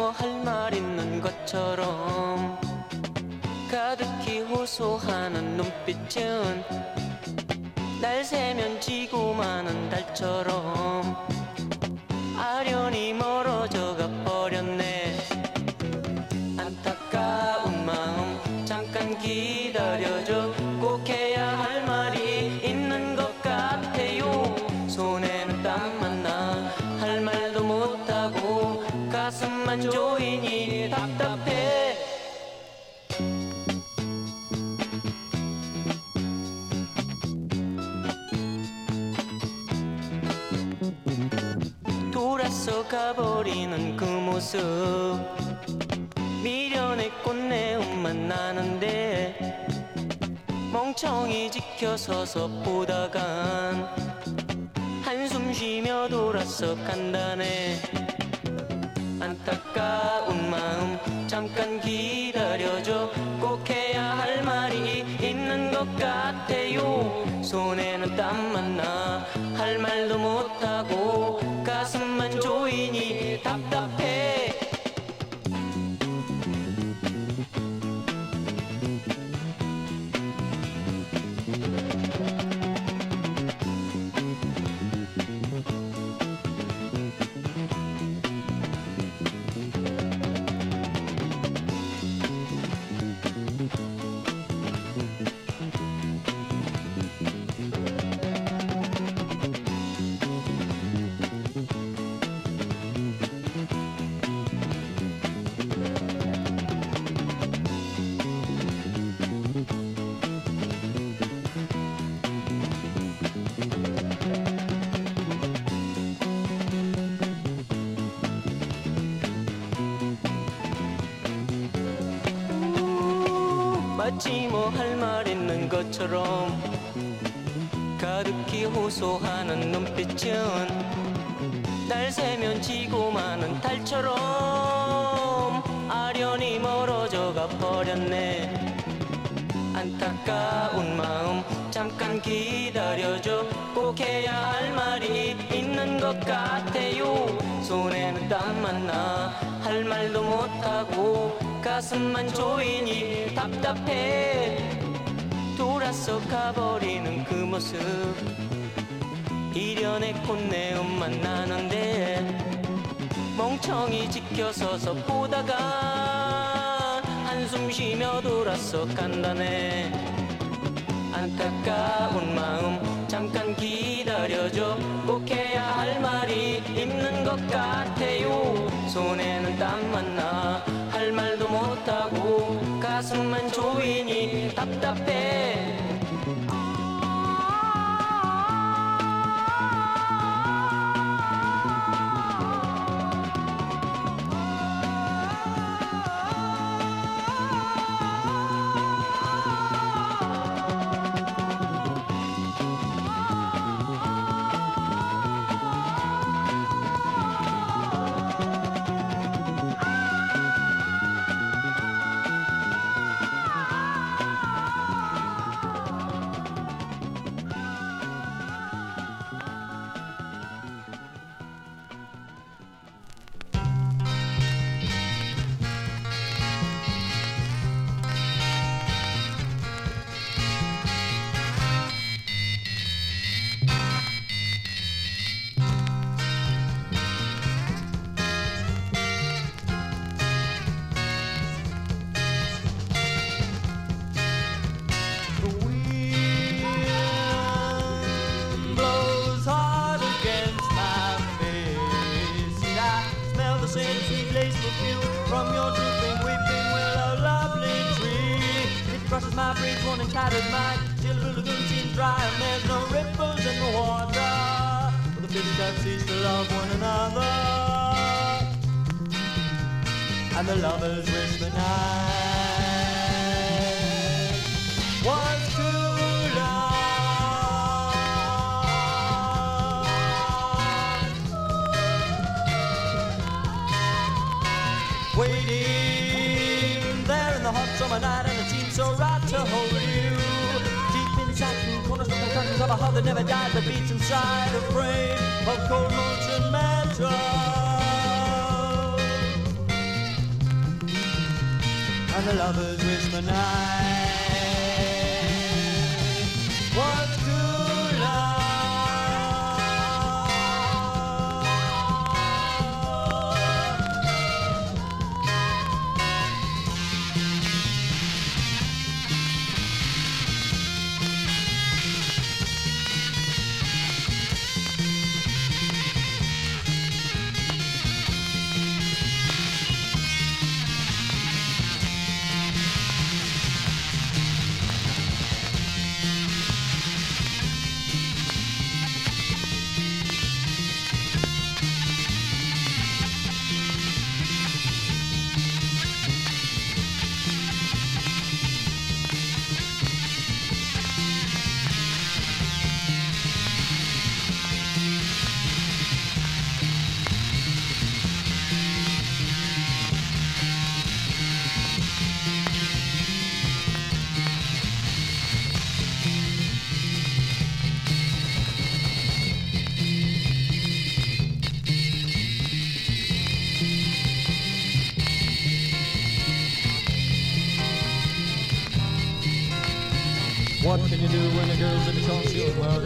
뭐 할 말 있는 것처럼 가득히 호소하는 눈빛은 날 세면 지고 마는 달처럼 아련히 멀어져 가 가버리는 그 모습. 미련의 꽃내음만 나는데 멍청이 지켜서서 보다간 한숨 쉬며 돌아서 간다네. 안타까운 마음 잠깐 기다려줘. 꼭 해야 할 말이 있는 것 같아요. 손에는 땀만 것처럼 가득히 호소하는 눈빛은 날 세면 지고 마는 달처럼 아련히 멀어져 가 버렸네. 안타까운 마음 잠깐 기다려줘. 꼭 해야 할 말이 있는 것 같아요. 손에는 땀만 나 할 말도 못하고 가슴만 조이니 답답해 돌아서 가버리는 그 모습. 이련의 콧내음만 나는데 멍청이 지켜서서 보다가 한숨 쉬며 돌아서 간다네. 안타까운 마음 잠깐 기다려줘. 꼭 해야 할 말이 있는 것 같아요. 손에는 땀만 나. 할 말도 못하고 가슴만 조이니 답답해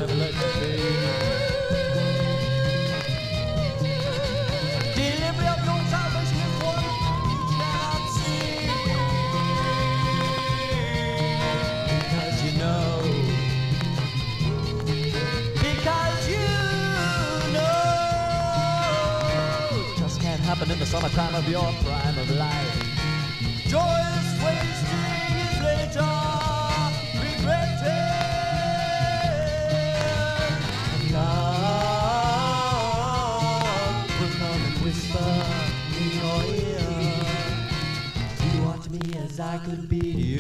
let's see. Be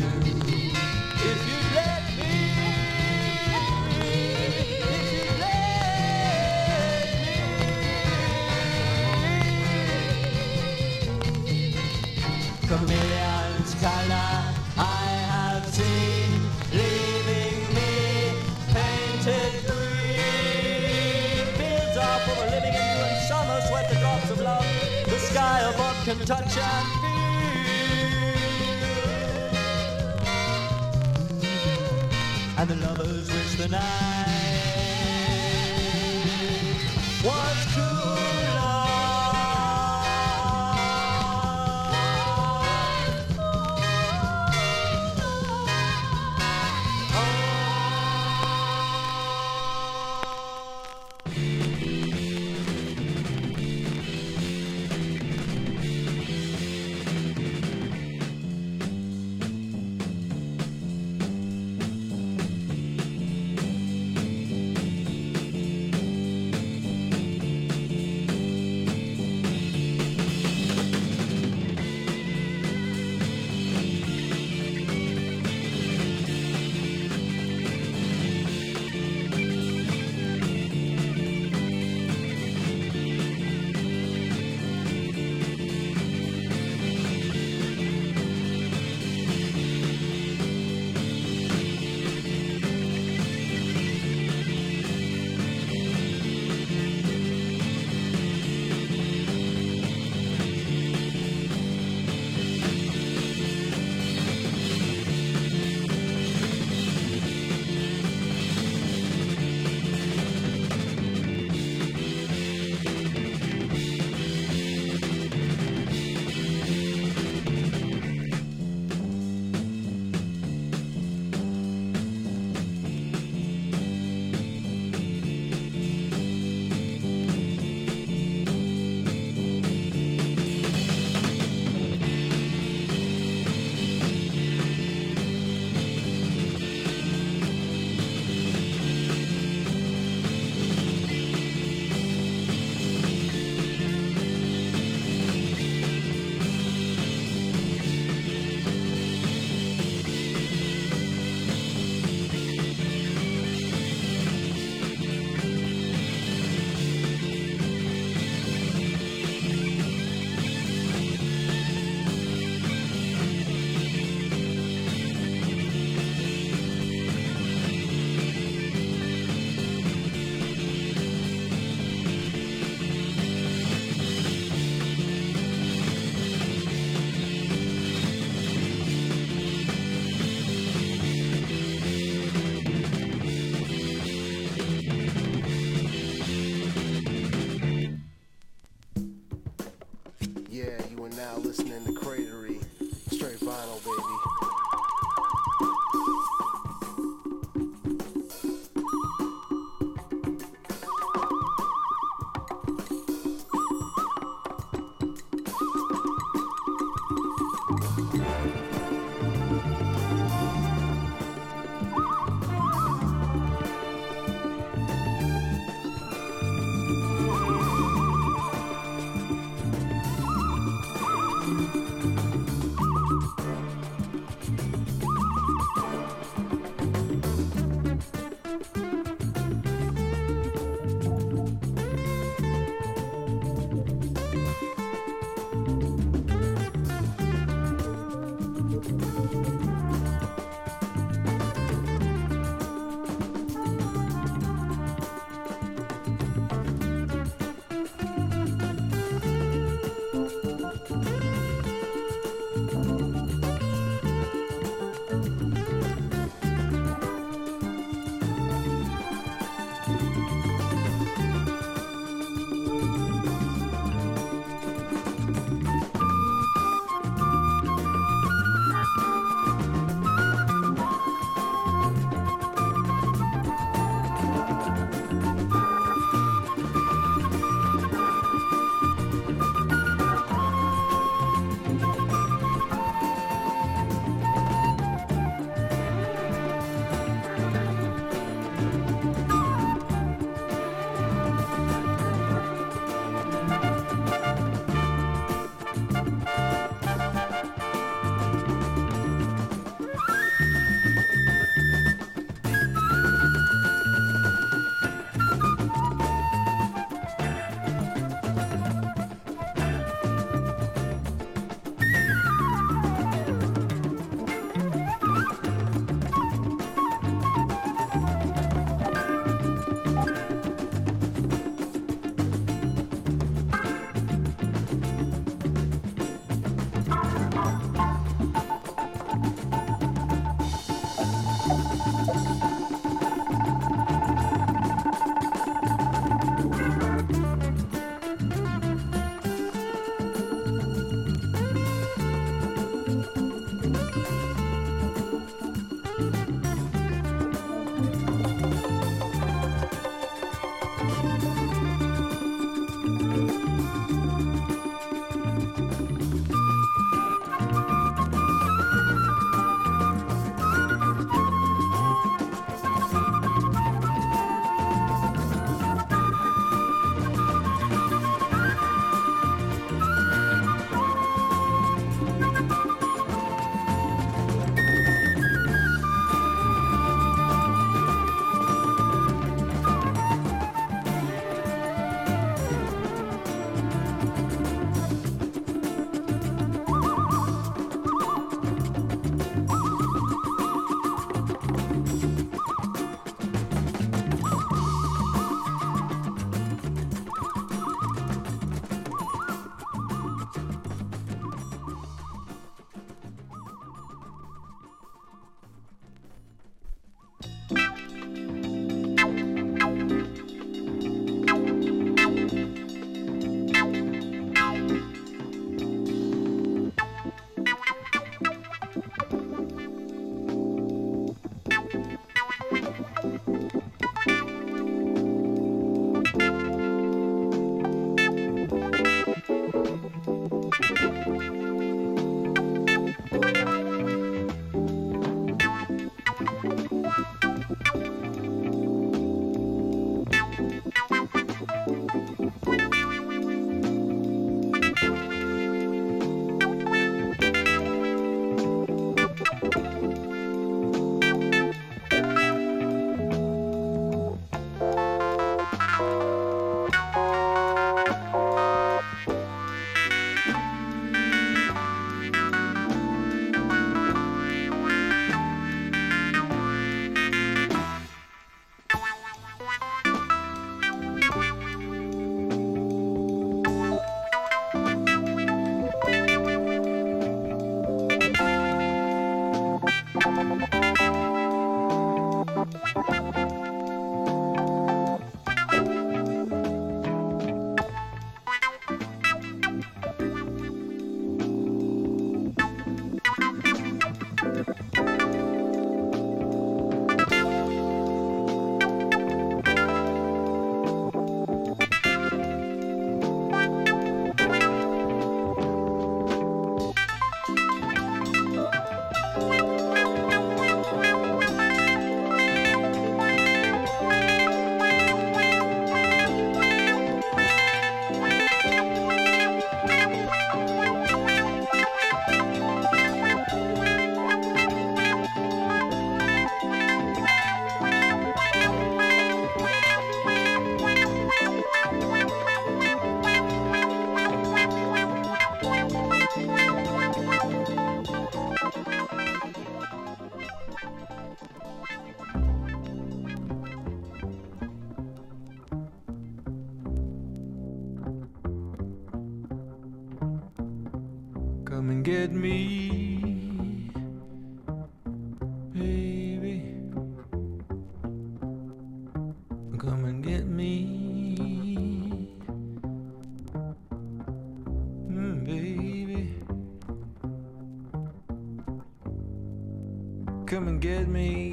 get me.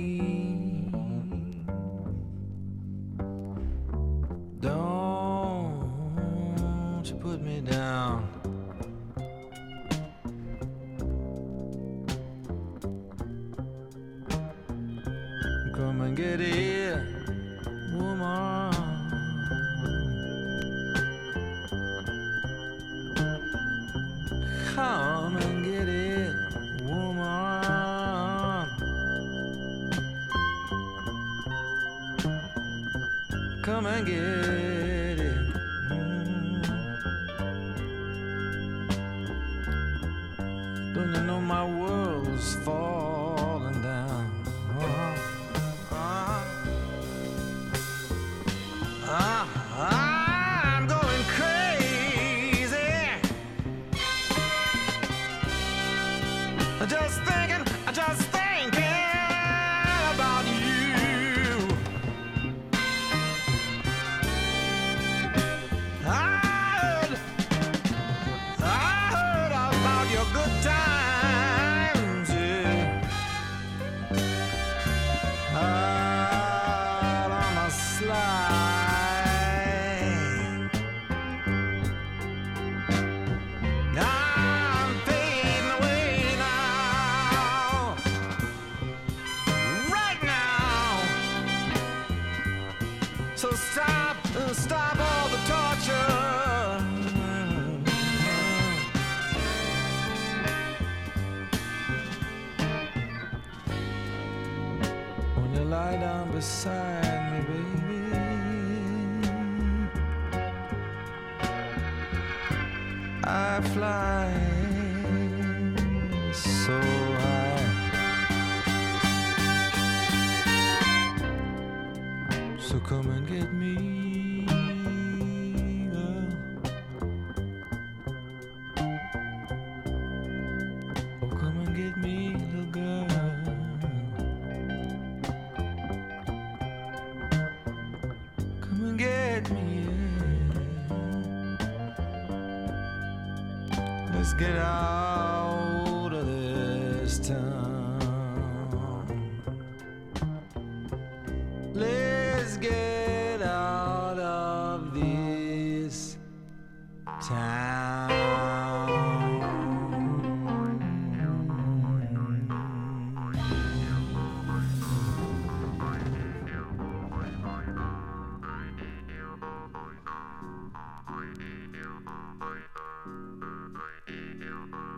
E-L-I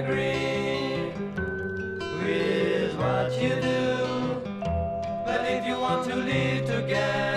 agree with what you do. But if you want to live together,